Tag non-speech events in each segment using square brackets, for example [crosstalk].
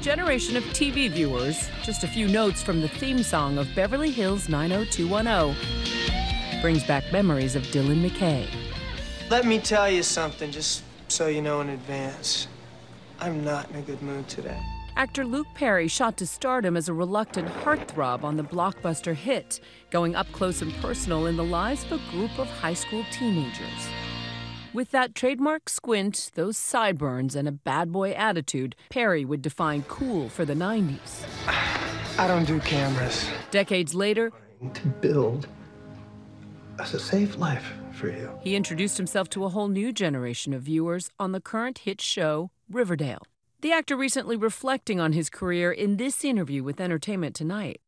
generation of TV viewers, just a few notes from the theme song of Beverly Hills 90210 brings back memories of Dylan McKay. Let me tell you something, just so you know in advance. I'm not in a good mood today. Actor Luke Perry shot to stardom as a reluctant heartthrob on the blockbuster hit, going up close and personal in the lives of a group of high school teenagers. With that trademark squint, those sideburns, and a bad boy attitude, Perry would define cool for the 90s. I don't do cameras. Decades later, to build a safe life for you. He introduced himself to a whole new generation of viewers on the current hit show Riverdale. The actor recently reflecting on his career in this interview with Entertainment Tonight.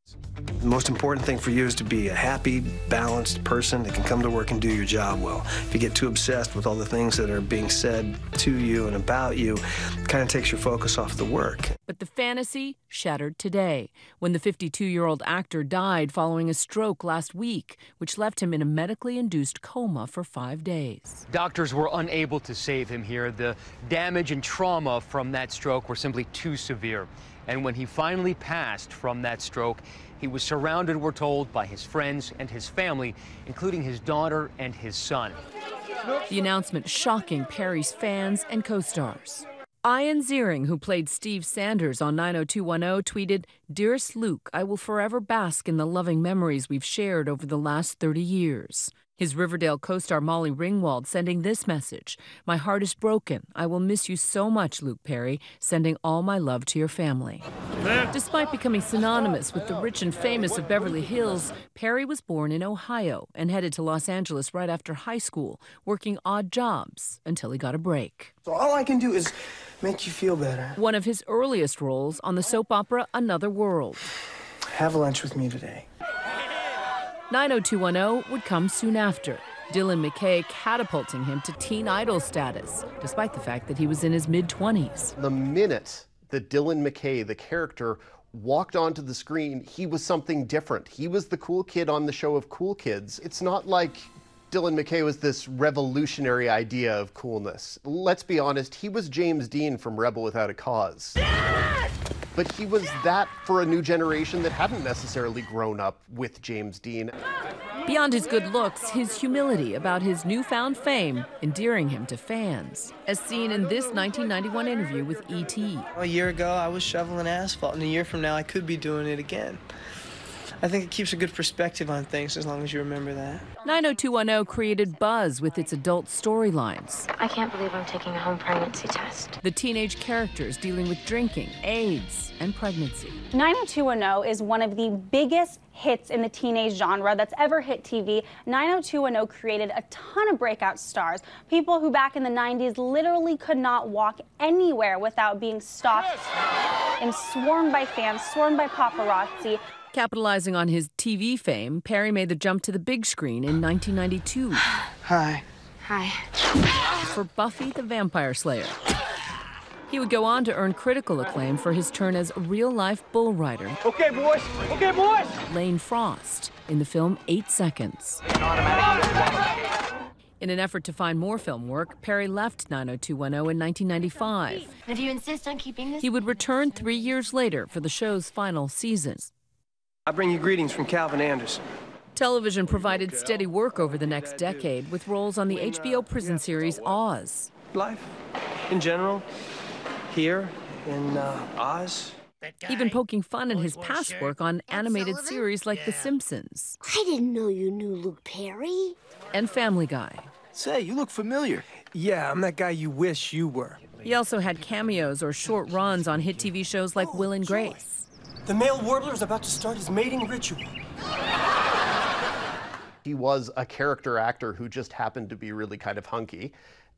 The most important thing for you is to be a happy, balanced person that can come to work and do your job well. If you get too obsessed with all the things that are being said to you and about you, it kind of takes your focus off the work. But the fantasy shattered today when the 52 year old actor died following a stroke last week, which left him in a medically induced coma for five days. Doctors were unable to save him here. The damage and trauma from that stroke were simply too severe. And when he finally passed from that stroke, he was surrounded, we're told, by his friends and his family, including his daughter and his son. The announcement shocking Perry's fans and co stars. Ian Ziering, who played Steve Sanders on 90210, tweeted Dearest Luke, I will forever bask in the loving memories we've shared over the last 30 years. His Riverdale co star Molly Ringwald sending this message My heart is broken. I will miss you so much, Luke Perry, sending all my love to your family. Despite becoming synonymous with the rich and famous of Beverly Hills, Perry was born in Ohio and headed to Los Angeles right after high school, working odd jobs until he got a break. So all I can do is make you feel better. One of his earliest roles on the soap opera Another World. Have lunch with me today. 90210 would come soon after. Dylan McKay catapulting him to teen idol status, despite the fact that he was in his mid 20s. The minute that Dylan McKay, the character, walked onto the screen, he was something different. He was the cool kid on the show of cool kids. It's not like Dylan McKay was this revolutionary idea of coolness. Let's be honest, he was James Dean from Rebel Without a Cause. But he was that for a new generation that hadn't necessarily grown up with James Dean. Beyond his good looks, his humility about his newfound fame endearing him to fans, as seen in this 1991 interview with E.T. A year ago, I was shoveling asphalt, and a year from now, I could be doing it again. I think it keeps a good perspective on things as long as you remember that. 90210 created buzz with its adult storylines. I can't believe I'm taking a home pregnancy test. The teenage characters dealing with drinking, AIDS, and pregnancy. 90210 is one of the biggest hits in the teenage genre that's ever hit TV. 90210 created a ton of breakout stars, people who back in the 90s literally could not walk anywhere without being stopped and swarmed by fans, swarmed by paparazzi. Capitalizing on his TV fame, Perry made the jump to the big screen in 1992. [sighs] Hi. Hi. For Buffy the Vampire Slayer. He would go on to earn critical acclaim for his turn as real life bull rider. Okay, boys. Okay, boys. Lane Frost in the film Eight Seconds. In an effort to find more film work, Perry left 90210 in 1995. If you insist on keeping this, He would return three years later for the show's final seasons. I bring you greetings from Calvin Anderson. Television provided steady work over the next decade with roles on the HBO prison series Oz. Life, in general, here in uh, Oz. Even poking fun at his past work on animated series like The Simpsons I didn't know you knew Luke Perry. and Family Guy. Say, you look familiar. Yeah, I'm that guy you wish you were. He also had cameos or short runs on hit TV shows like Will and Grace. The male warbler is about to start his mating ritual. He was a character actor who just happened to be really kind of hunky,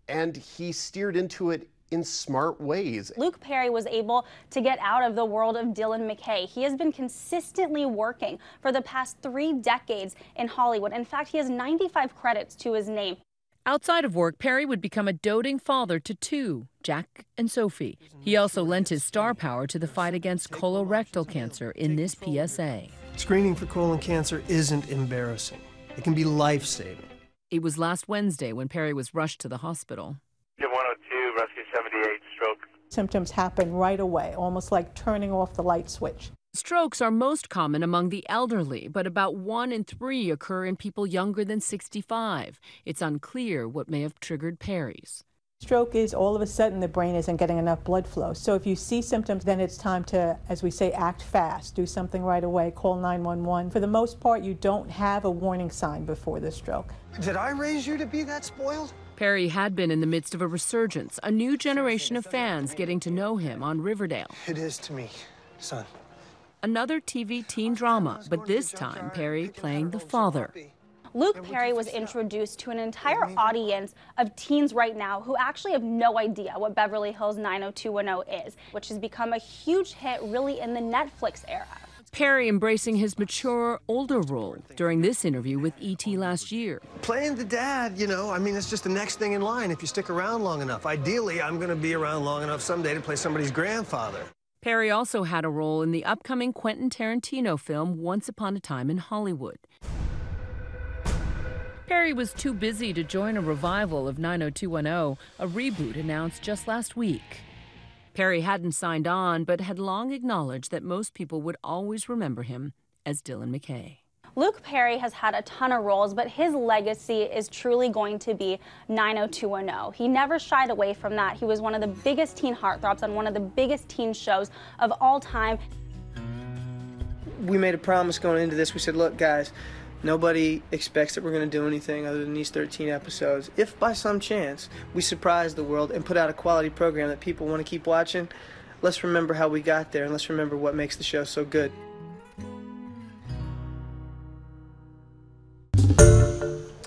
and he steered into it in smart ways. Luke Perry was able to get out of the world of Dylan McKay. He has been consistently working for the past three decades in Hollywood. In fact, he has 95 credits to his name. Outside of work, Perry would become a doting father to two, Jack and Sophie. He also lent his star power to the fight against colorectal cancer in this PSA. Screening for colon cancer isn't embarrassing. It can be life saving. It was last Wednesday when Perry was rushed to the hospital. Jim 102, rescue 78, stroke. Symptoms happen right away, almost like turning off the light switch. Strokes are most common among the elderly, but about one in three occur in people younger than 65. It's unclear what may have triggered Perry's. Stroke is all of a sudden the brain isn't getting enough blood flow. So if you see symptoms, then it's time to, as we say, act fast, do something right away, call 911. For the most part, you don't have a warning sign before the stroke. Did I raise you to be that spoiled? Perry had been in the midst of a resurgence, a new generation of fans getting to know him on Riverdale. It is to me, son. Another TV teen drama, but this time Perry playing the father. Luke Perry was introduced to an entire audience of teens right now who actually have no idea what Beverly Hills 90210 is, which has become a huge hit really in the Netflix era. Perry embracing his mature, older role during this interview with E.T. last year. Playing the dad, you know, I mean, it's just the next thing in line if you stick around long enough. Ideally, I'm going to be around long enough someday to play somebody's grandfather. Perry also had a role in the upcoming Quentin Tarantino film Once Upon a Time in Hollywood. Perry was too busy to join a revival of 90210, a reboot announced just last week. Perry hadn't signed on, but had long acknowledged that most people would always remember him as Dylan McKay. Luke Perry has had a ton of roles, but his legacy is truly going to be 90210. He never shied away from that. He was one of the biggest teen heartthrobs on one of the biggest teen shows of all time. We made a promise going into this. We said, look, guys, Nobody expects that we're going to do anything other than these 13 episodes. If by some chance we surprise the world and put out a quality program that people want to keep watching, let's remember how we got there and let's remember what makes the show so good.